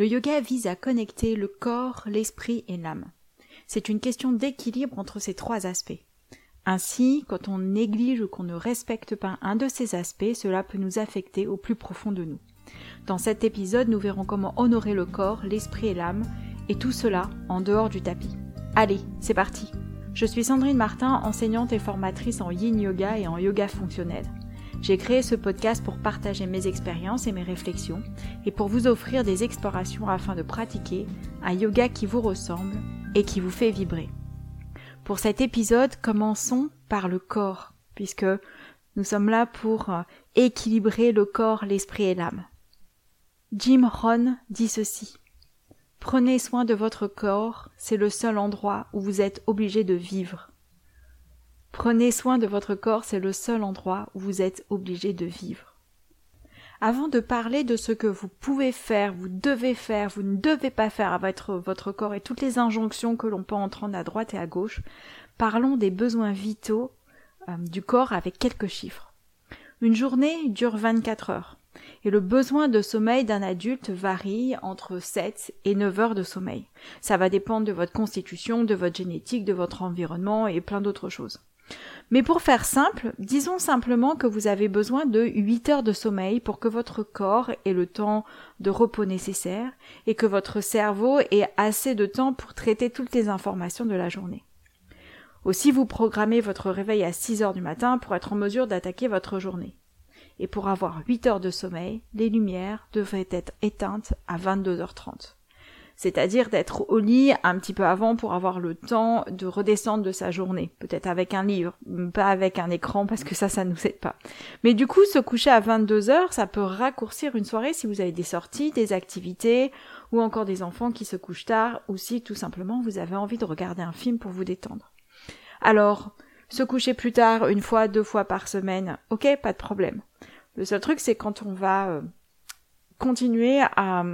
Le yoga vise à connecter le corps, l'esprit et l'âme. C'est une question d'équilibre entre ces trois aspects. Ainsi, quand on néglige ou qu'on ne respecte pas un de ces aspects, cela peut nous affecter au plus profond de nous. Dans cet épisode, nous verrons comment honorer le corps, l'esprit et l'âme, et tout cela en dehors du tapis. Allez, c'est parti Je suis Sandrine Martin, enseignante et formatrice en yin yoga et en yoga fonctionnel. J'ai créé ce podcast pour partager mes expériences et mes réflexions, et pour vous offrir des explorations afin de pratiquer un yoga qui vous ressemble et qui vous fait vibrer. Pour cet épisode, commençons par le corps, puisque nous sommes là pour euh, équilibrer le corps, l'esprit et l'âme. Jim Rohn dit ceci. Prenez soin de votre corps, c'est le seul endroit où vous êtes obligé de vivre. Prenez soin de votre corps, c'est le seul endroit où vous êtes obligé de vivre. Avant de parler de ce que vous pouvez faire, vous devez faire, vous ne devez pas faire avec votre corps et toutes les injonctions que l'on peut entendre à droite et à gauche, parlons des besoins vitaux euh, du corps avec quelques chiffres. Une journée dure 24 heures et le besoin de sommeil d'un adulte varie entre 7 et 9 heures de sommeil. Ça va dépendre de votre constitution, de votre génétique, de votre environnement et plein d'autres choses. Mais pour faire simple, disons simplement que vous avez besoin de 8 heures de sommeil pour que votre corps ait le temps de repos nécessaire et que votre cerveau ait assez de temps pour traiter toutes les informations de la journée. Aussi vous programmez votre réveil à 6 heures du matin pour être en mesure d'attaquer votre journée. Et pour avoir 8 heures de sommeil, les lumières devraient être éteintes à 22h30 c'est-à-dire d'être au lit un petit peu avant pour avoir le temps de redescendre de sa journée, peut-être avec un livre, pas avec un écran parce que ça, ça nous aide pas. Mais du coup, se coucher à 22 heures, ça peut raccourcir une soirée si vous avez des sorties, des activités, ou encore des enfants qui se couchent tard, ou si tout simplement vous avez envie de regarder un film pour vous détendre. Alors, se coucher plus tard, une fois, deux fois par semaine, ok, pas de problème. Le seul truc, c'est quand on va euh, continuer à,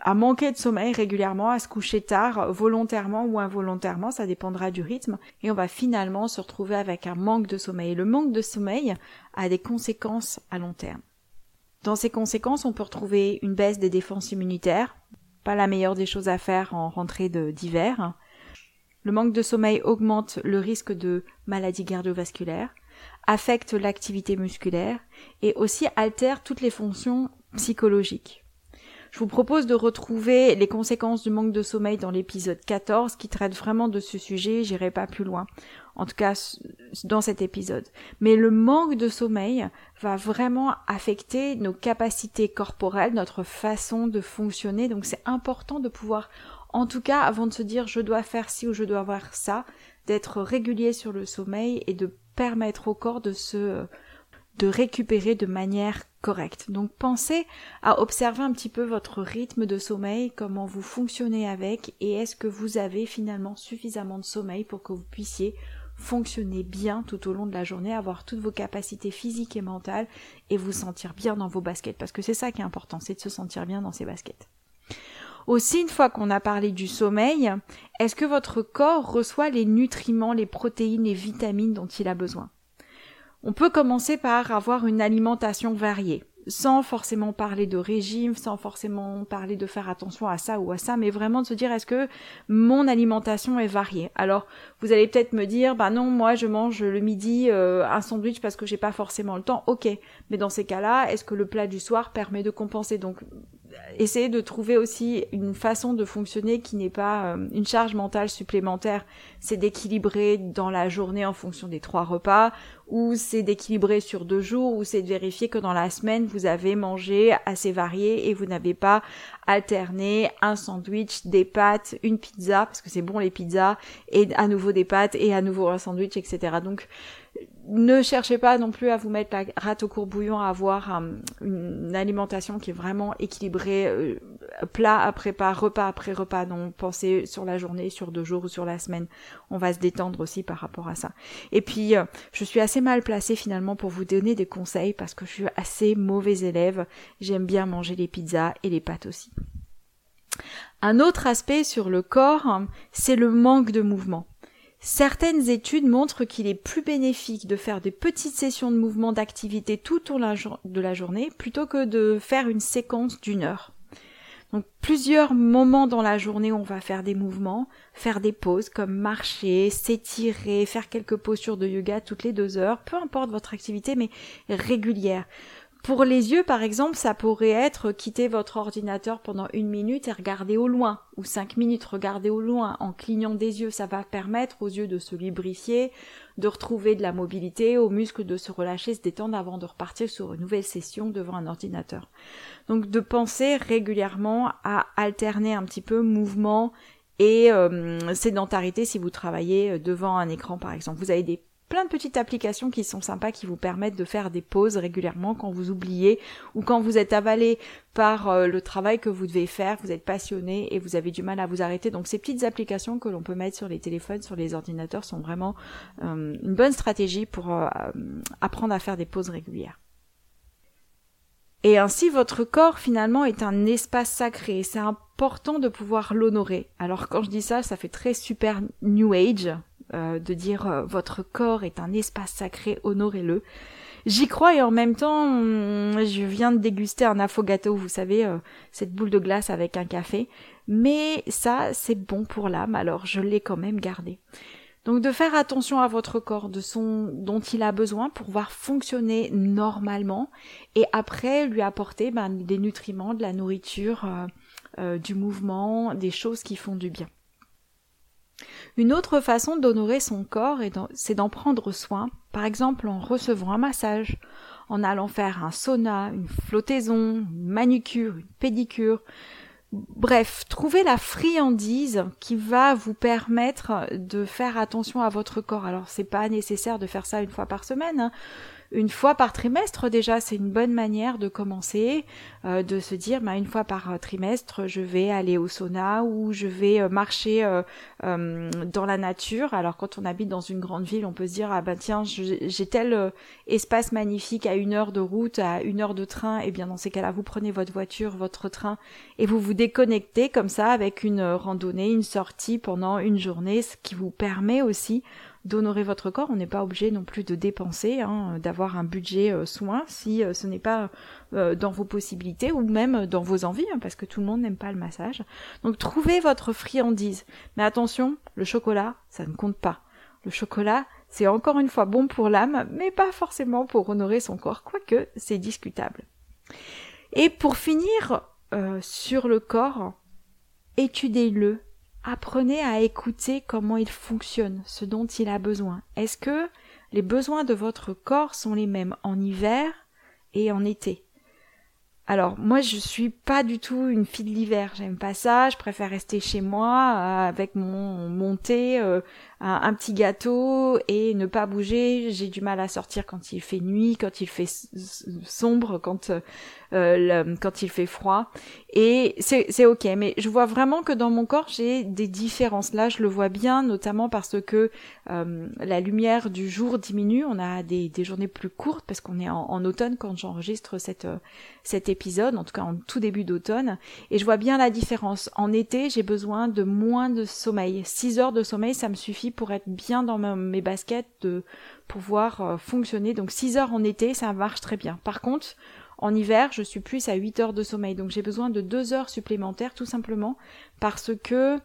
à, manquer de sommeil régulièrement, à se coucher tard, volontairement ou involontairement, ça dépendra du rythme, et on va finalement se retrouver avec un manque de sommeil. Le manque de sommeil a des conséquences à long terme. Dans ces conséquences, on peut retrouver une baisse des défenses immunitaires, pas la meilleure des choses à faire en rentrée d'hiver. Le manque de sommeil augmente le risque de maladies cardiovasculaires, affecte l'activité musculaire et aussi altère toutes les fonctions psychologique. Je vous propose de retrouver les conséquences du manque de sommeil dans l'épisode 14 qui traite vraiment de ce sujet, j'irai pas plus loin. En tout cas, dans cet épisode. Mais le manque de sommeil va vraiment affecter nos capacités corporelles, notre façon de fonctionner. Donc c'est important de pouvoir, en tout cas, avant de se dire je dois faire ci ou je dois avoir ça, d'être régulier sur le sommeil et de permettre au corps de se de récupérer de manière correcte. Donc pensez à observer un petit peu votre rythme de sommeil, comment vous fonctionnez avec et est-ce que vous avez finalement suffisamment de sommeil pour que vous puissiez fonctionner bien tout au long de la journée, avoir toutes vos capacités physiques et mentales et vous sentir bien dans vos baskets parce que c'est ça qui est important, c'est de se sentir bien dans ses baskets. Aussi, une fois qu'on a parlé du sommeil, est-ce que votre corps reçoit les nutriments, les protéines, les vitamines dont il a besoin? On peut commencer par avoir une alimentation variée, sans forcément parler de régime, sans forcément parler de faire attention à ça ou à ça, mais vraiment de se dire est-ce que mon alimentation est variée? Alors vous allez peut-être me dire bah non moi je mange le midi euh, un sandwich parce que j'ai pas forcément le temps. Ok, mais dans ces cas-là est-ce que le plat du soir permet de compenser? Donc essayez de trouver aussi une façon de fonctionner qui n'est pas euh, une charge mentale supplémentaire. C'est d'équilibrer dans la journée en fonction des trois repas, ou c'est d'équilibrer sur deux jours, ou c'est de vérifier que dans la semaine vous avez mangé assez varié et vous n'avez pas alterné un sandwich, des pâtes, une pizza, parce que c'est bon les pizzas, et à nouveau des pâtes et à nouveau un sandwich, etc. Donc ne cherchez pas non plus à vous mettre la rate au courbouillon, à avoir euh, une alimentation qui est vraiment équilibrée, euh, plat après plat, repas après repas. Donc pensez sur la journée, sur deux jours ou sur la semaine. On va se détendre aussi par rapport à ça. Et puis, euh, je suis assez mal placée finalement pour vous donner des conseils parce que je suis assez mauvais élève. J'aime bien manger les pizzas et les pâtes aussi. Un autre aspect sur le corps, c'est le manque de mouvement. Certaines études montrent qu'il est plus bénéfique de faire des petites sessions de mouvement d'activité tout au long de la journée plutôt que de faire une séquence d'une heure. Donc plusieurs moments dans la journée, on va faire des mouvements, faire des pauses comme marcher, s'étirer, faire quelques postures de yoga toutes les deux heures, peu importe votre activité, mais régulière. Pour les yeux, par exemple, ça pourrait être quitter votre ordinateur pendant une minute et regarder au loin, ou cinq minutes regarder au loin en clignant des yeux. Ça va permettre aux yeux de se lubrifier, de retrouver de la mobilité, aux muscles de se relâcher, se détendre avant de repartir sur une nouvelle session devant un ordinateur. Donc de penser régulièrement à alterner un petit peu mouvement et euh, sédentarité si vous travaillez devant un écran par exemple. Vous avez des plein de petites applications qui sont sympas, qui vous permettent de faire des pauses régulièrement quand vous oubliez ou quand vous êtes avalé par euh, le travail que vous devez faire, vous êtes passionné et vous avez du mal à vous arrêter. Donc ces petites applications que l'on peut mettre sur les téléphones, sur les ordinateurs sont vraiment euh, une bonne stratégie pour euh, apprendre à faire des pauses régulières. Et ainsi, votre corps finalement est un espace sacré. C'est important de pouvoir l'honorer. Alors quand je dis ça, ça fait très super New Age, euh, de dire euh, votre corps est un espace sacré, honorez-le. J'y crois et en même temps, hum, je viens de déguster un affogato, vous savez, euh, cette boule de glace avec un café. Mais ça, c'est bon pour l'âme, alors je l'ai quand même gardé. Donc de faire attention à votre corps, de son dont il a besoin pour pouvoir fonctionner normalement, et après lui apporter ben, des nutriments, de la nourriture, du mouvement, des choses qui font du bien. Une autre façon d'honorer son corps, c'est d'en prendre soin, par exemple en recevant un massage, en allant faire un sauna, une flottaison, une manucure, une pédicure. Bref, trouvez la friandise qui va vous permettre de faire attention à votre corps. Alors c'est pas nécessaire de faire ça une fois par semaine. Hein une fois par trimestre déjà c'est une bonne manière de commencer euh, de se dire bah, une fois par trimestre je vais aller au sauna ou je vais euh, marcher euh, dans la nature. Alors quand on habite dans une grande ville on peut se dire ah ben tiens j'ai tel espace magnifique à une heure de route à une heure de train. Eh bien dans ces cas-là vous prenez votre voiture votre train et vous vous déconnectez comme ça avec une randonnée une sortie pendant une journée ce qui vous permet aussi d'honorer votre corps. On n'est pas obligé non plus de dépenser, hein, d'avoir un budget euh, soin si euh, ce n'est pas euh, dans vos possibilités ou même dans vos envies, hein, parce que tout le monde n'aime pas le massage. Donc trouvez votre friandise. Mais attention, le chocolat, ça ne compte pas. Le chocolat, c'est encore une fois bon pour l'âme, mais pas forcément pour honorer son corps, quoique c'est discutable. Et pour finir sur le corps, étudiez-le apprenez à écouter comment il fonctionne, ce dont il a besoin. Est-ce que les besoins de votre corps sont les mêmes en hiver et en été? Alors moi je suis pas du tout une fille de l'hiver, j'aime pas ça, je préfère rester chez moi euh, avec mon, mon thé, euh, un, petit gâteau et ne pas bouger. J'ai du mal à sortir quand il fait nuit, quand il fait sombre, quand euh, quand il fait froid. Et c'est ok, mais je vois vraiment que dans mon corps j'ai des différences. Là, je le vois bien, notamment parce que euh, la lumière du jour diminue. On a des, des journées plus courtes parce qu'on est en, automne quand j'enregistre cette cet épisode, en tout cas en tout début d'automne. Et je vois bien la différence. En été, j'ai besoin de moins de sommeil. 6 heures de sommeil, ça me suffit pour être bien dans mes baskets, de pouvoir euh, fonctionner. Donc 6 heures en été, ça marche très bien. Par contre, en hiver, je suis plus à 8 heures de sommeil. Donc j'ai besoin de 2 heures supplémentaires tout simplement parce que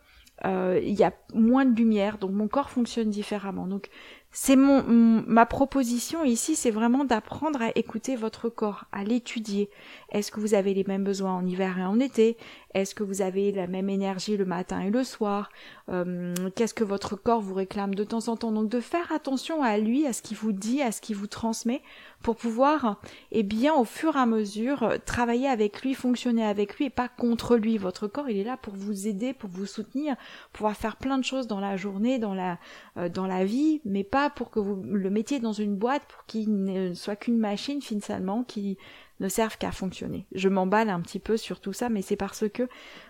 euh, il y a moins de lumière, donc mon corps fonctionne différemment. Donc c'est mon, ma proposition ici, c'est vraiment d'apprendre à écouter votre corps, à l'étudier. Est-ce que vous avez les mêmes besoins en hiver et en été? Est-ce que vous avez la même énergie le matin et le soir? Euh, Qu'est-ce que votre corps vous réclame de temps en temps? Donc de faire attention à lui, à ce qu'il vous dit, à ce qu'il vous transmet, pour pouvoir, eh bien, au fur et à mesure, travailler avec lui, fonctionner avec lui et pas contre lui. Votre corps, il est là pour vous aider, pour vous soutenir, pouvoir faire plein de choses dans la journée, dans la, euh, dans la vie, mais pas pour que vous le mettiez dans une boîte pour qu'il ne soit qu'une machine finalement qui ne serve qu'à fonctionner. Je m'emballe un petit peu sur tout ça, mais c'est parce que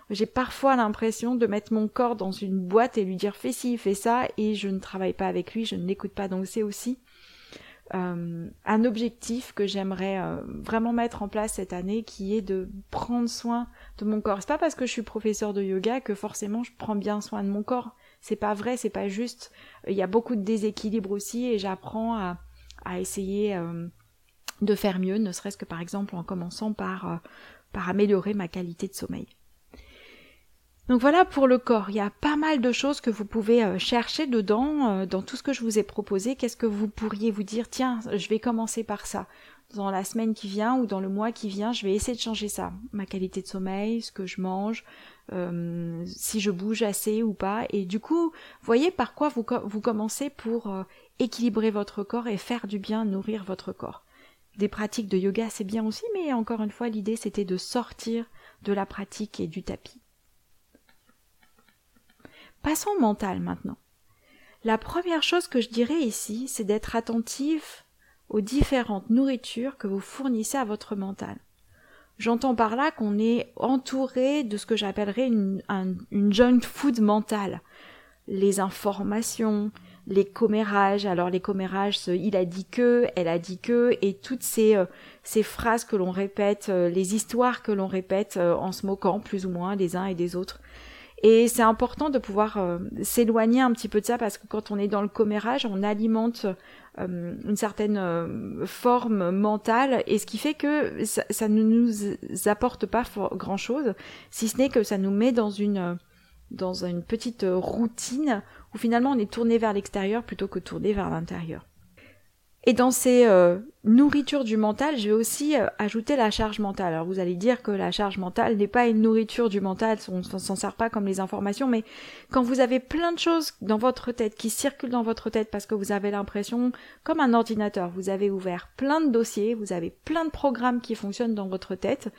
j'ai parfois l'impression de mettre mon corps dans une boîte et lui dire fais ci, fais ça, et je ne travaille pas avec lui, je ne l'écoute pas. Donc c'est aussi euh, un objectif que j'aimerais euh, vraiment mettre en place cette année qui est de prendre soin de mon corps. C'est pas parce que je suis professeur de yoga que forcément je prends bien soin de mon corps. C'est pas vrai, c'est pas juste. Il y a beaucoup de déséquilibre aussi et j'apprends à, à essayer euh, de faire mieux, ne serait-ce que par exemple en commençant par, par améliorer ma qualité de sommeil. Donc voilà pour le corps. Il y a pas mal de choses que vous pouvez euh, chercher dedans, euh, dans tout ce que je vous ai proposé. Qu'est-ce que vous pourriez vous dire, tiens, je vais commencer par ça. Dans la semaine qui vient ou dans le mois qui vient, je vais essayer de changer ça. Ma qualité de sommeil, ce que je mange, euh, si je bouge assez ou pas. Et du coup, voyez par quoi vous commencez pour équilibrer votre corps et faire du bien, nourrir votre corps. Des pratiques de yoga, c'est bien aussi, mais encore une fois, l'idée c'était de sortir de la pratique et du tapis. Passons au mental maintenant. La première chose que je dirais ici, c'est d'être attentif aux différentes nourritures que vous fournissez à votre mental. J'entends par là qu'on est entouré de ce que j'appellerais une, junk food mentale. Les informations, les commérages, alors les commérages, il a dit que, elle a dit que, et toutes ces, euh, ces phrases que l'on répète, euh, les histoires que l'on répète euh, en se moquant plus ou moins des uns et des autres. Et c'est important de pouvoir euh, s'éloigner un petit peu de ça parce que quand on est dans le commérage, on alimente euh, une certaine euh, forme mentale et ce qui fait que ça, ça ne nous apporte pas grand chose, si ce n'est que ça nous met dans une dans une petite routine où finalement on est tourné vers l'extérieur plutôt que tourné vers l'intérieur. Et dans ces euh, nourritures du mental, je vais aussi euh, ajouter la charge mentale. Alors vous allez dire que la charge mentale n'est pas une nourriture du mental, on s'en sert pas comme les informations, mais quand vous avez plein de choses dans votre tête qui circulent dans votre tête parce que vous avez l'impression, comme un ordinateur, vous avez ouvert plein de dossiers, vous avez plein de programmes qui fonctionnent dans votre tête,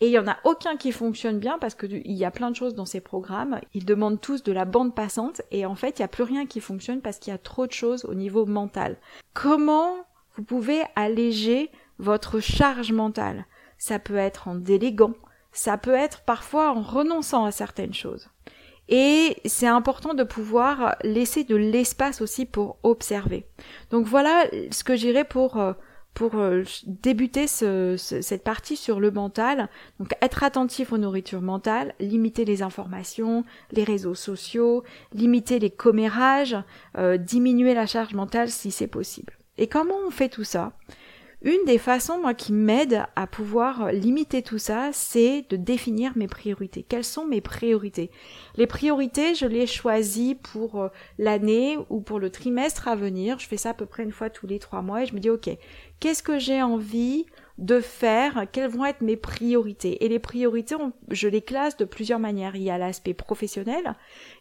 et il y en a aucun qui fonctionne bien parce que il y a plein de choses dans ces programmes, ils demandent tous de la bande passante, et en fait il n'y a plus rien qui fonctionne parce qu'il y a trop de choses au niveau mental. Comment vous pouvez alléger votre charge mentale. Ça peut être en déléguant, ça peut être parfois en renonçant à certaines choses. Et c'est important de pouvoir laisser de l'espace aussi pour observer. Donc voilà ce que j'irai pour euh, pour euh, débuter cette partie sur le mental. Donc être attentif aux nourritures mentales, limiter les informations, les réseaux sociaux, limiter les commérages, euh, diminuer la charge mentale si c'est possible. Et comment on fait tout ça? Une des façons, moi, qui m'aide à pouvoir limiter tout ça, c'est de définir mes priorités. Quelles sont mes priorités? Les priorités, je les choisis pour euh, l'année ou pour le trimestre à venir. Je fais ça à peu près une fois tous les trois mois et je me dis, ok, qu'est-ce que j'ai envie de faire, quelles vont être mes priorités. Et les priorités, je les classe de plusieurs manières. Il y a l'aspect professionnel,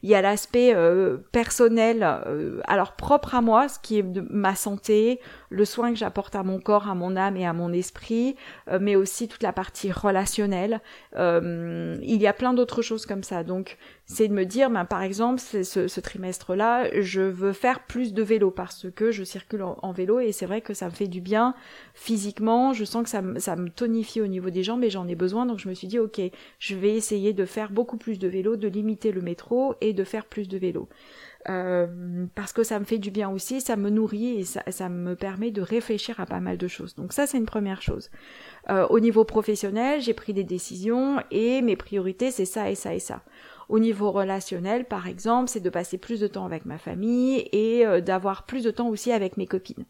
il y a l'aspect euh, personnel, euh, alors propre à moi, ce qui est ma santé, le soin que j'apporte à mon corps, à mon âme et à mon esprit, euh, mais aussi toute la partie relationnelle. il y a plein d'autres choses comme ça. Donc, c'est de me dire, ben, par exemple, ce, ce trimestre-là, je veux faire plus de vélo parce que je circule en, vélo et c'est vrai que ça me fait du bien physiquement. Je sens que ça, ça me tonifie au niveau des jambes et j'en ai besoin. Donc, je me suis dit, ok, je vais essayer de faire beaucoup plus de vélo, de limiter le métro et de faire plus de vélo. Euh, parce que ça me fait du bien aussi, ça me nourrit et ça, me permet de réfléchir à pas mal de choses. Donc ça c'est une première chose. Euh, au niveau professionnel, j'ai pris des décisions et mes priorités c'est ça et ça et ça. Au niveau relationnel, par exemple, c'est de passer plus de temps avec ma famille et euh, d'avoir plus de temps aussi avec mes copines.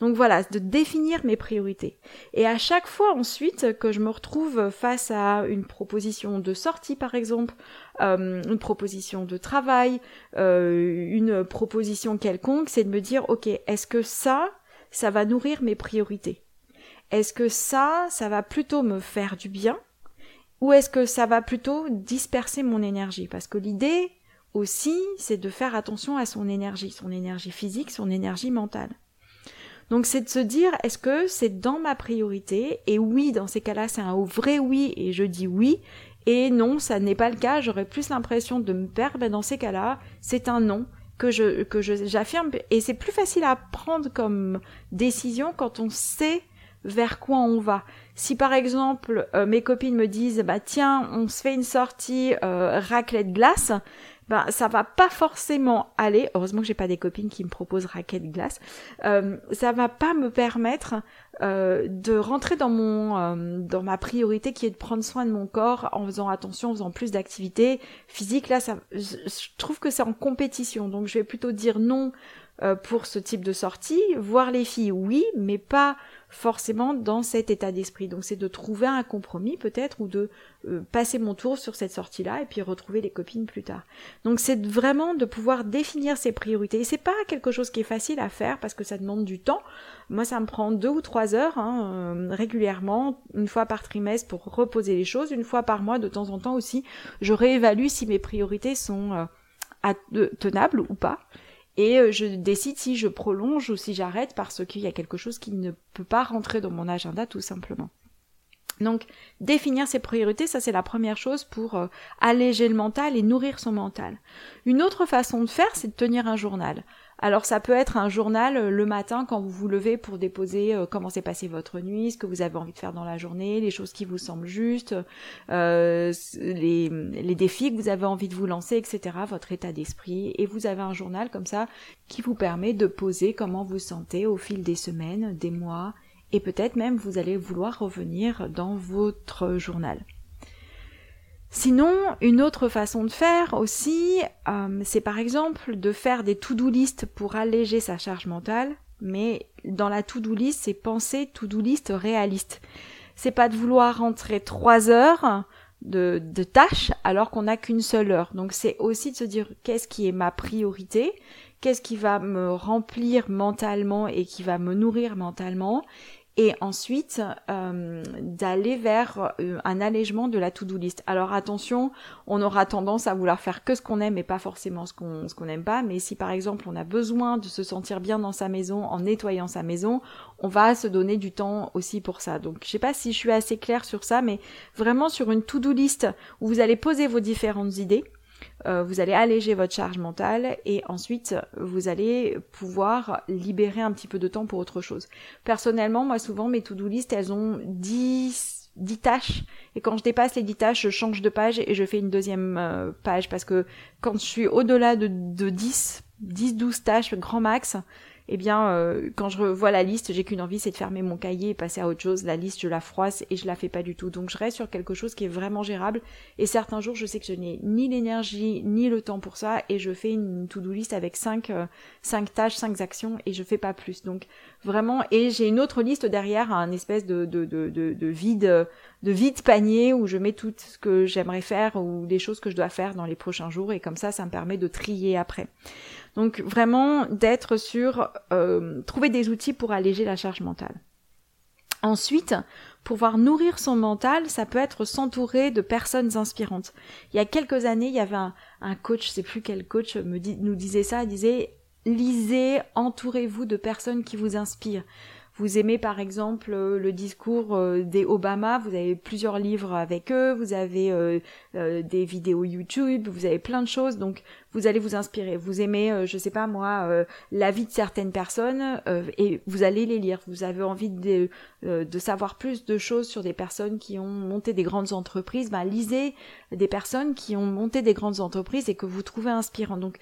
Donc voilà, de définir mes priorités. Et à chaque fois ensuite que je me retrouve face à une proposition de sortie, par exemple, euh, une proposition de travail, euh, une proposition quelconque, c'est de me dire, ok, est-ce que ça, ça va nourrir mes priorités? Est-ce que ça, ça va plutôt me faire du bien? Ou est-ce que ça va plutôt disperser mon énergie? Parce que l'idée aussi, c'est de faire attention à son énergie, son énergie physique, son énergie mentale. Donc c'est de se dire, est-ce que c'est dans ma priorité? Et oui, dans ces cas-là, c'est un vrai oui, et je dis oui. Et non, ça n'est pas le cas, j'aurais plus l'impression de me perdre, mais dans ces cas-là, c'est un non que je que j'affirme. Et c'est plus facile à prendre comme décision quand on sait vers quoi on va. Si par exemple euh, mes copines me disent bah tiens on se fait une sortie euh, raclette glace, ben ça va pas forcément aller. Heureusement que j'ai pas des copines qui me proposent raclette glace. Euh, ça va pas me permettre euh, de rentrer dans mon euh, dans ma priorité qui est de prendre soin de mon corps en faisant attention, en faisant plus d'activités physiques. Là, ça, je trouve que c'est en compétition, donc je vais plutôt dire non euh, pour ce type de sortie. Voir les filles, oui, mais pas forcément dans cet état d'esprit. Donc c'est de trouver un compromis peut-être ou de euh, passer mon tour sur cette sortie-là et puis retrouver les copines plus tard. Donc c'est vraiment de pouvoir définir ses priorités. Et c'est pas quelque chose qui est facile à faire parce que ça demande du temps. Moi ça me prend deux ou trois heures hein, euh, régulièrement, une fois par trimestre pour reposer les choses, une fois par mois de temps en temps aussi. Je réévalue si mes priorités sont euh, tenables ou pas et euh, je décide si je prolonge ou si j'arrête parce qu'il y a quelque chose qui ne peut pas rentrer dans mon agenda tout simplement. Donc définir ses priorités, ça c'est la première chose pour euh, alléger le mental et nourrir son mental. Une autre façon de faire, c'est de tenir un journal. Alors ça peut être un journal euh, le matin quand vous vous levez pour déposer euh, comment s'est passé votre nuit, ce que vous avez envie de faire dans la journée, les choses qui vous semblent justes, les, les défis que vous avez envie de vous lancer, etc., votre état d'esprit. Et vous avez un journal comme ça qui vous permet de poser comment vous sentez au fil des semaines, des mois, et peut-être même vous allez vouloir revenir dans votre journal. Sinon, une autre façon de faire aussi, euh, c'est par exemple de faire des to-do list pour alléger sa charge mentale, mais dans la to-do list, c'est penser to-do list réaliste. C'est pas de vouloir rentrer trois heures de, de tâches alors qu'on n'a qu'une seule heure. Donc c'est aussi de se dire qu'est-ce qui est ma priorité, qu'est-ce qui va me remplir mentalement et qui va me nourrir mentalement, et ensuite euh, d'aller vers euh, un allègement de la to-do list. Alors attention, on aura tendance à vouloir faire que ce qu'on aime et pas forcément ce qu'on ce n'aime pas, mais si par exemple on a besoin de se sentir bien dans sa maison en nettoyant sa maison, on va se donner du temps aussi pour ça. Donc je sais pas si je suis assez claire sur ça, mais vraiment sur une to-do list où vous allez poser vos différentes idées euh, vous allez alléger votre charge mentale et ensuite vous allez pouvoir libérer un petit peu de temps pour autre chose. Personnellement, moi souvent mes to-do list elles ont 10 10 tâches et quand je dépasse les 10 tâches je change de page et je fais une deuxième euh, page parce que quand je suis au-delà de, de 10 10 12 tâches grand max eh bien, euh, quand je revois la liste, j'ai qu'une envie, c'est de fermer mon cahier et passer à autre chose. La liste, je la froisse et je la fais pas du tout. Donc, je reste sur quelque chose qui est vraiment gérable. Et certains jours, je sais que je n'ai ni l'énergie ni le temps pour ça, et je fais une to-do list avec cinq, euh, cinq tâches, cinq actions, et je fais pas plus. Donc, vraiment, et j'ai une autre liste derrière, un espèce de, de, de, de, de vide panier où je mets tout ce que j'aimerais faire ou des choses que je dois faire dans les prochains jours, et comme ça, ça me permet de trier après. Donc vraiment d'être sur euh, trouver des outils pour alléger la charge mentale. Ensuite, pouvoir nourrir son mental, ça peut être s'entourer de personnes inspirantes. Il y a quelques années, il y avait un, coach, je sais plus quel coach me nous disait ça, il disait lisez, entourez-vous de personnes qui vous inspirent. Vous aimez par exemple euh, le discours euh, des Obama, vous avez plusieurs livres avec eux, vous avez euh, des vidéos YouTube, vous avez plein de choses, donc vous allez vous inspirer. Vous aimez, je sais pas moi, la vie de certaines personnes et vous allez les lire. Vous avez envie de, savoir plus de choses sur des personnes qui ont monté des grandes entreprises, ben lisez des personnes qui ont monté des grandes entreprises et que vous trouvez inspirantes. Donc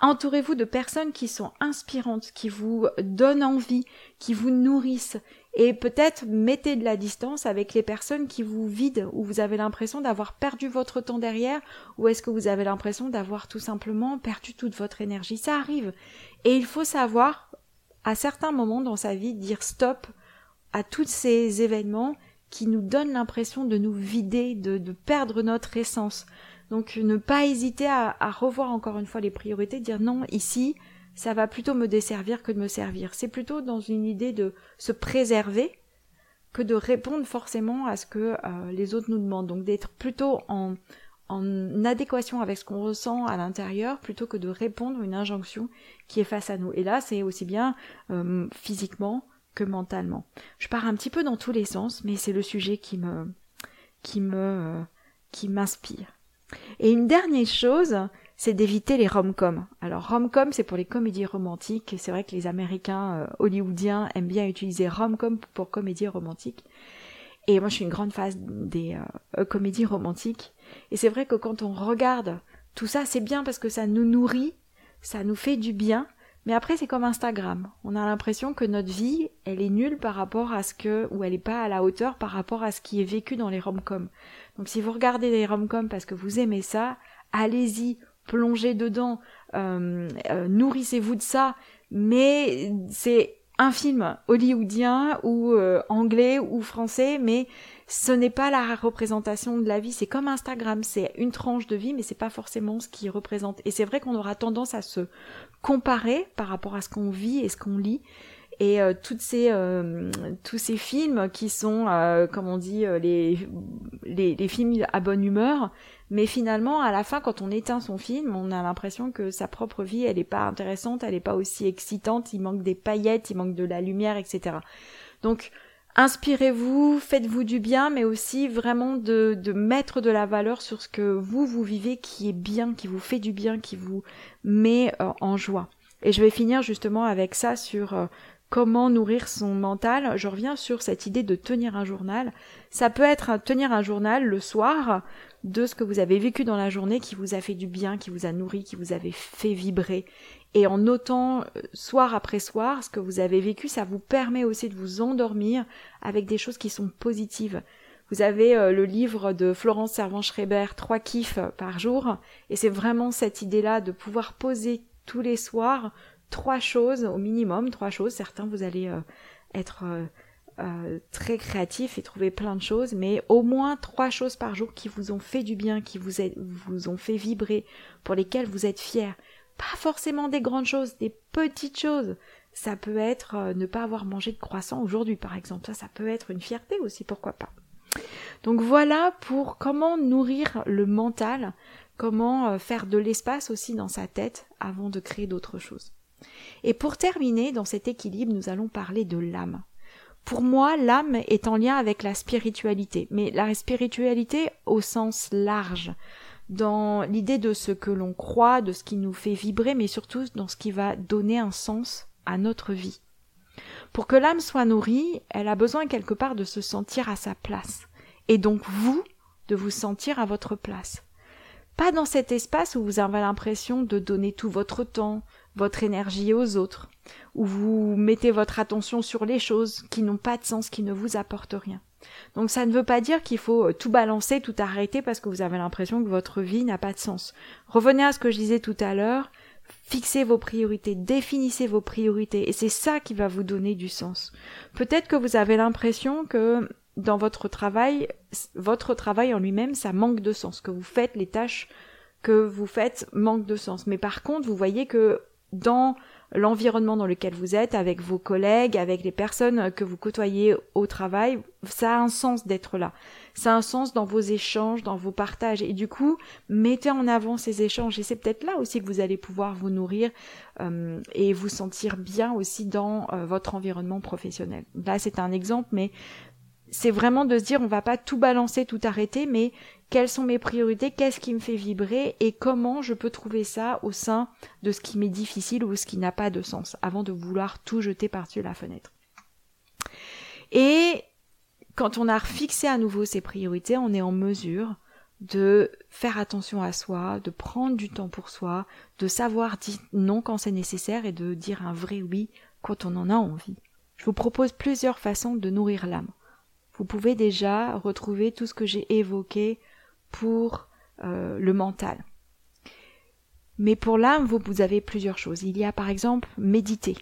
Entourez-vous de personnes qui sont inspirantes, qui vous donnent envie, qui vous nourrissent. Et peut-être mettez de la distance avec les personnes qui vous vident, où vous avez l'impression d'avoir perdu votre temps derrière, ou est-ce que vous avez l'impression d'avoir tout simplement perdu toute votre énergie. Ça arrive. Et il faut savoir, à certains moments dans sa vie, dire stop à tous ces événements qui nous donnent l'impression de nous vider, de, de perdre notre essence. Donc ne pas hésiter à, revoir encore une fois les priorités, dire non, ici, ça va plutôt me desservir que de me servir. C'est plutôt dans une idée de se préserver que de répondre forcément à ce que euh, les autres nous demandent. Donc d'être plutôt en, adéquation avec ce qu'on ressent à l'intérieur plutôt que de répondre à une injonction qui est face à nous. Et là, c'est aussi bien euh, physiquement que mentalement. Je pars un petit peu dans tous les sens, mais c'est le sujet qui me qui me euh, qui m'inspire. Et une dernière chose, c'est d'éviter les rom-coms. Alors rom-com, c'est pour les comédies romantiques. C'est vrai que les Américains euh, hollywoodiens aiment bien utiliser rom-com pour comédies romantiques. Et moi, je suis une grande fan des euh, comédies romantiques. Et c'est vrai que quand on regarde tout ça, c'est bien parce que ça nous nourrit, ça nous fait du bien. Mais après, c'est comme Instagram. On a l'impression que notre vie, elle est nulle par rapport à ce que, ou elle n'est pas à la hauteur par rapport à ce qui est vécu dans les rom-coms. Donc si vous regardez des rom-coms parce que vous aimez ça, allez-y, plongez dedans, nourrissez-vous de ça, mais c'est un film hollywoodien ou anglais ou français, mais ce n'est pas la représentation de la vie, c'est comme Instagram, c'est une tranche de vie, mais c'est pas forcément ce qui représente. Et c'est vrai qu'on aura tendance à se comparer par rapport à ce qu'on vit et ce qu'on lit. Et euh, toutes ces, euh, tous ces films qui sont, euh, comme on dit, les, les, les, films à bonne humeur, mais finalement, à la fin, quand on éteint son film, on a l'impression que sa propre vie, elle n'est pas intéressante, elle n'est pas aussi excitante, il manque des paillettes, il manque de la lumière, etc. Donc, inspirez-vous, faites-vous du bien, mais aussi vraiment de, mettre de la valeur sur ce que vous, vous vivez qui est bien, qui vous fait du bien, qui vous met en joie. Et je vais finir justement avec ça sur comment nourrir son mental, je reviens sur cette idée de tenir un journal. Ça peut être tenir un journal le soir de ce que vous avez vécu dans la journée qui vous a fait du bien, qui vous a nourri, qui vous avait fait vibrer. Et en notant euh, soir après soir ce que vous avez vécu, ça vous permet aussi de vous endormir avec des choses qui sont positives. Vous avez euh, le livre de Florence Servan-Schreiber, Trois kiffs par jour, et c'est vraiment cette idée-là de pouvoir poser tous les soirs trois choses au minimum, trois choses. Certains, vous allez euh, être très créatif et trouver plein de choses, mais au moins trois choses par jour qui vous ont fait du bien, qui vous, vous ont fait vibrer, pour lesquelles vous êtes fiers. Pas forcément des grandes choses, des petites choses. Ça peut être ne pas avoir mangé de croissant aujourd'hui, par exemple. Ça, ça peut être une fierté aussi, pourquoi pas. Donc voilà pour comment nourrir le mental, comment faire de l'espace aussi dans sa tête avant de créer d'autres choses. Et pour terminer, dans cet équilibre, nous allons parler de l'âme. Pour moi, l'âme est en lien avec la spiritualité, mais la spiritualité au sens large, dans l'idée de ce que l'on croit, de ce qui nous fait vibrer, mais surtout dans ce qui va donner un sens à notre vie. Pour que l'âme soit nourrie, elle a besoin quelque part de se sentir à sa place, et donc vous, de vous sentir à votre place. Pas dans cet espace où vous avez l'impression de donner tout votre temps, votre énergie aux autres, où vous mettez votre attention sur les choses qui n'ont pas de sens, qui ne vous apportent rien. Donc ça ne veut pas dire qu'il faut euh, tout balancer, tout arrêter parce que vous avez l'impression que votre vie n'a pas de sens. Revenez à ce que je disais tout à l'heure, fixez vos priorités, définissez vos priorités et c'est ça qui va vous donner du sens. Peut-être que vous avez l'impression que dans votre travail, votre travail en lui-même, ça manque de sens, que vous faites les tâches que vous faites manquent de sens. Mais par contre, vous voyez que dans l'environnement dans lequel vous êtes, avec vos collègues, avec les personnes que vous côtoyez au travail, ça a un sens d'être là. Ça a un sens dans vos échanges, dans vos partages. Et du coup, mettez en avant ces échanges. Et c'est peut-être là aussi que vous allez pouvoir vous nourrir euh, et vous sentir bien aussi dans euh, votre environnement professionnel. Là, c'est un exemple, mais c'est vraiment de se dire on va pas tout balancer, tout arrêter, mais quelles sont mes priorités, qu'est-ce qui me fait vibrer et comment je peux trouver ça au sein de ce qui m'est difficile ou ce qui n'a pas de sens avant de vouloir tout jeter par-dessus la fenêtre. Et quand on a fixé à nouveau ses priorités, on est en mesure de faire attention à soi, de prendre du temps pour soi, de savoir dire non quand c'est nécessaire et de dire un vrai oui quand on en a envie. Je vous propose plusieurs façons de nourrir l'âme. Vous pouvez déjà retrouver tout ce que j'ai évoqué pour euh, le mental. Mais pour l'âme, vous, avez plusieurs choses. Il y a par exemple méditer.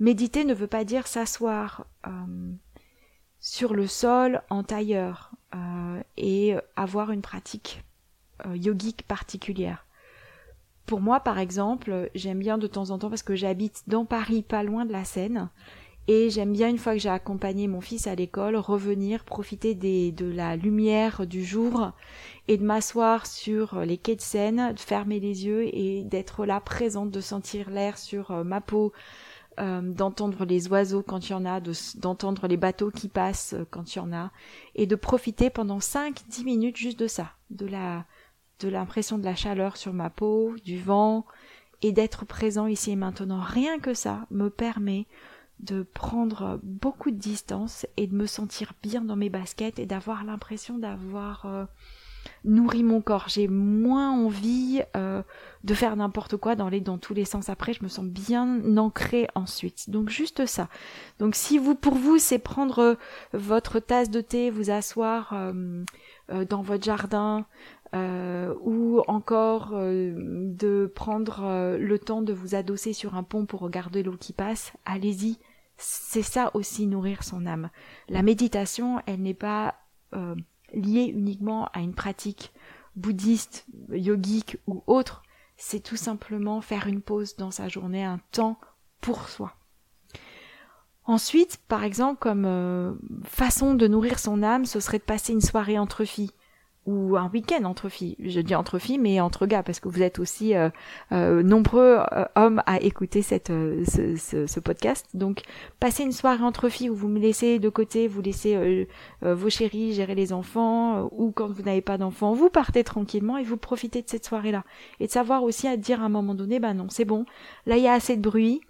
Méditer ne veut pas dire s'asseoir euh, sur le sol en tailleur euh, et avoir une pratique yogique particulière. Pour moi, par exemple, j'aime bien de temps en temps, parce que j'habite dans Paris, pas loin de la Seine, et j'aime bien, une fois que j'ai accompagné mon fils à l'école, revenir, profiter des, de la lumière du jour et de m'asseoir sur les quais de Seine, de fermer les yeux et d'être là présente, de sentir l'air sur euh, ma peau, euh, d'entendre les oiseaux quand il y en a, d'entendre les bateaux qui passent euh, quand il y en a, et de profiter pendant 5-10 minutes juste de ça, de la de l'impression de la chaleur sur ma peau, du vent, et d'être présent ici et maintenant. Rien que ça me permet de prendre beaucoup de distance et de me sentir bien dans mes baskets et d'avoir l'impression d'avoir euh, nourri mon corps. J'ai moins envie euh, de faire n'importe quoi dans, les, dans tous les sens. Après, je me sens bien ancrée ensuite. Donc juste ça. Donc si vous, pour vous, c'est prendre votre tasse de thé, vous asseoir euh, dans votre jardin, euh, ou encore euh, de prendre euh, le temps de vous adosser sur un pont pour regarder l'eau qui passe, allez-y. C'est ça aussi nourrir son âme. La méditation, elle n'est pas liée uniquement à une pratique bouddhiste, yogique ou autre. C'est tout simplement faire une pause dans sa journée, un temps pour soi. Ensuite, par exemple, comme façon de nourrir son âme, ce serait de passer une soirée entre filles ou un week-end entre filles. Je dis entre filles, mais entre gars, parce que vous êtes aussi euh, euh, nombreux euh, hommes à écouter cette, ce, ce, podcast. Donc, passez une soirée entre filles où vous me laissez de côté, vous laissez vos chéris gérer les enfants, ou quand vous n'avez pas d'enfants, vous partez tranquillement et vous profitez de cette soirée-là. Et de savoir aussi à dire à un moment donné, bah non, c'est bon, là il y a assez de bruit,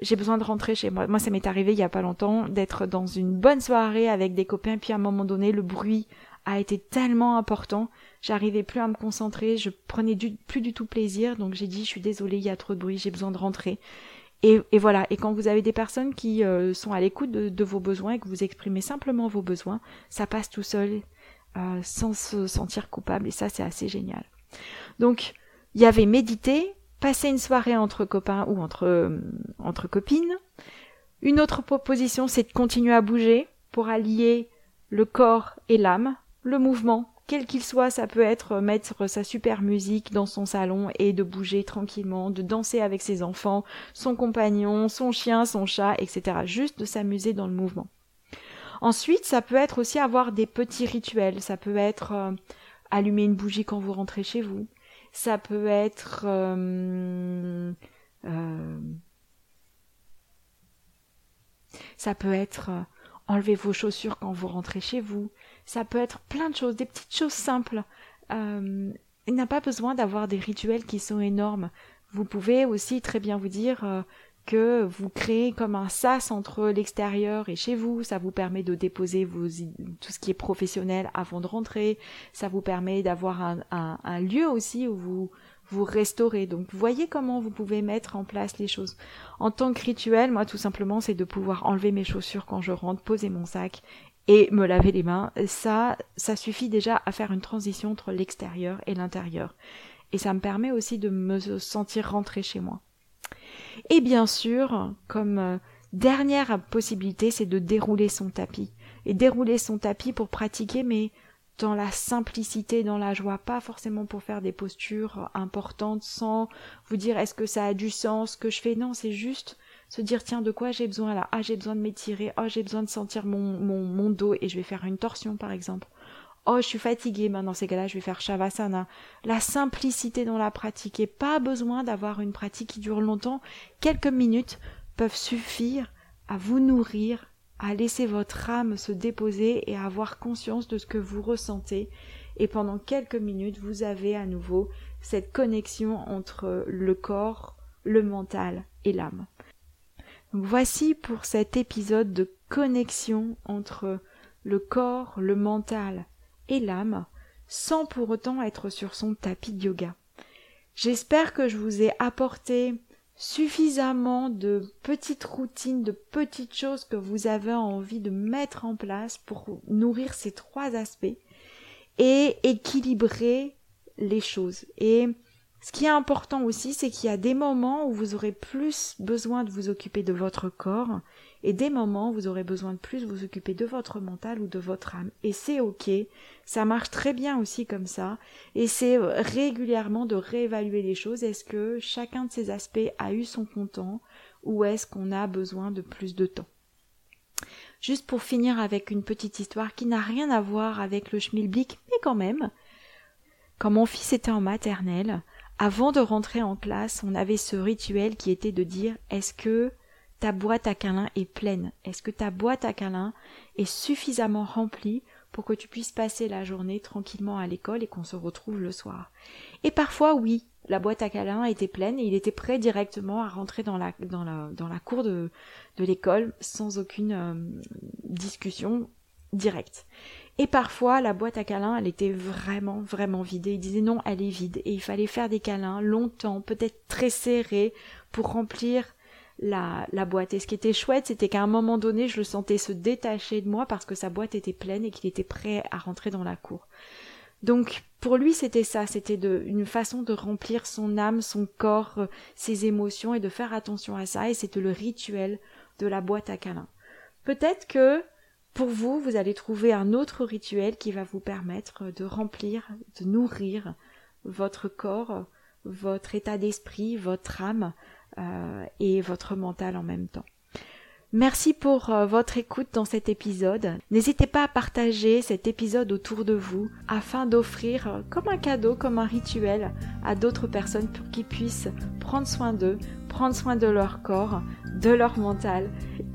j'ai besoin de rentrer chez moi. Moi, ça m'est arrivé il y a pas longtemps d'être dans une bonne soirée avec des copains, puis à un moment donné, le bruit a été tellement important. J'arrivais plus à me concentrer, je prenais plus du tout plaisir, donc j'ai dit je suis désolée, il y a trop de bruit, j'ai besoin de rentrer. Et, voilà, et quand vous avez des personnes qui euh, sont à l'écoute de, vos besoins et que vous exprimez simplement vos besoins, ça passe tout seul euh, sans se sentir coupable, et ça c'est assez génial. Donc, il y avait méditer, passer une soirée entre copains ou entre, euh, entre copines. Une autre proposition, c'est de continuer à bouger pour allier le corps et l'âme le mouvement, quel qu'il soit, ça peut être mettre sa super musique dans son salon et de bouger tranquillement, de danser avec ses enfants, son compagnon, son chien, son chat, etc. Juste de s'amuser dans le mouvement. Ensuite, ça peut être aussi avoir des petits rituels. Ça peut être euh, allumer une bougie quand vous rentrez chez vous. Ça peut être euh, euh, ça peut être enlever vos chaussures quand vous rentrez chez vous. Ça peut être plein de choses, des petites choses simples. Euh, il n'a pas besoin d'avoir des rituels qui sont énormes. Vous pouvez aussi très bien vous dire euh, que vous créez comme un sas entre l'extérieur et chez vous. Ça vous permet de déposer tout ce qui est professionnel avant de rentrer. Ça vous permet d'avoir un, un lieu aussi où vous vous restaurez. Donc voyez comment vous pouvez mettre en place les choses. En tant que rituel, moi tout simplement c'est de pouvoir enlever mes chaussures quand je rentre, poser mon sac et me laver les mains. Ça, ça suffit déjà à faire une transition entre l'extérieur et l'intérieur. Et ça me permet aussi de me sentir rentrée chez moi. Et bien sûr, comme euh, dernière possibilité, c'est de dérouler son tapis. Et dérouler son tapis pour pratiquer, mais dans la simplicité, dans la joie, pas forcément pour faire des postures importantes sans vous dire est-ce que ça a du sens que je fais. Non, c'est juste se dire tiens de quoi j'ai besoin là? Ah j'ai besoin de m'étirer. Oh j'ai besoin de sentir mon, mon, mon dos et je vais faire une torsion par exemple. Oh je suis fatiguée ben dans ces cas-là je vais faire shavasana. La simplicité dans la pratique et pas besoin d'avoir une pratique qui dure longtemps. Quelques minutes peuvent suffire à vous nourrir à laisser votre âme se déposer et à avoir conscience de ce que vous ressentez. Et pendant quelques minutes, vous avez à nouveau cette connexion entre le corps, le mental et l'âme. Voici pour cet épisode de connexion entre le corps, le mental et l'âme, sans pour autant être sur son tapis de yoga. J'espère que je vous ai apporté suffisamment de petites routines, de petites choses que vous avez envie de mettre en place pour nourrir ces trois aspects et équilibrer les choses. Ce qui est important aussi, c'est qu'il y a des moments où vous aurez plus besoin de vous occuper de votre corps et des moments où vous aurez besoin de plus vous occuper de votre mental ou de votre âme. Et c'est ok, ça marche très bien aussi comme ça. Et c'est régulièrement de réévaluer les choses. Est-ce que chacun de ces aspects a eu son content ou est-ce qu'on a besoin de plus de temps? Juste pour finir avec une petite histoire qui n'a rien à voir avec le schmilblick, mais quand même. Quand mon fils était en maternelle, avant de rentrer en classe, on avait ce rituel qui était de dire est-ce que ta boîte à câlins est pleine? Est-ce que ta boîte à câlins est suffisamment remplie pour que tu puisses passer la journée tranquillement à l'école et qu'on se retrouve le soir? Et parfois, oui, la boîte à câlins était pleine et il était prêt directement à rentrer dans la, cour de, de l'école sans aucune euh, discussion directe. Et parfois, la boîte à câlins, elle était vraiment, vraiment vidée. Il disait non, elle est vide. Et il fallait faire des câlins longtemps, peut-être très serrés, pour remplir la, la boîte. Et ce qui était chouette, c'était qu'à un moment donné, je le sentais se détacher de moi parce que sa boîte était pleine et qu'il était prêt à rentrer dans la cour. Donc pour lui c'était ça, c'était une façon de remplir son âme, son corps, euh, ses émotions et de faire attention à ça et c'était le rituel de la boîte à câlins. Peut-être que pour vous, vous allez trouver un autre rituel qui va vous permettre de remplir, de nourrir votre corps, votre état d'esprit, votre âme euh, et votre mental en même temps. Merci pour euh, votre écoute dans cet épisode. N'hésitez pas à partager cet épisode autour de vous afin d'offrir euh, comme un cadeau, comme un rituel à d'autres personnes pour qu'ils puissent prendre soin d'eux, prendre soin de leur corps, de leur mental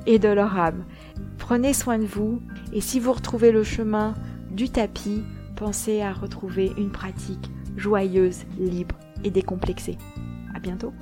et de leur âme. Prenez soin de vous et si vous retrouvez le chemin du tapis, pensez à retrouver une pratique joyeuse, libre et décomplexée. À bientôt!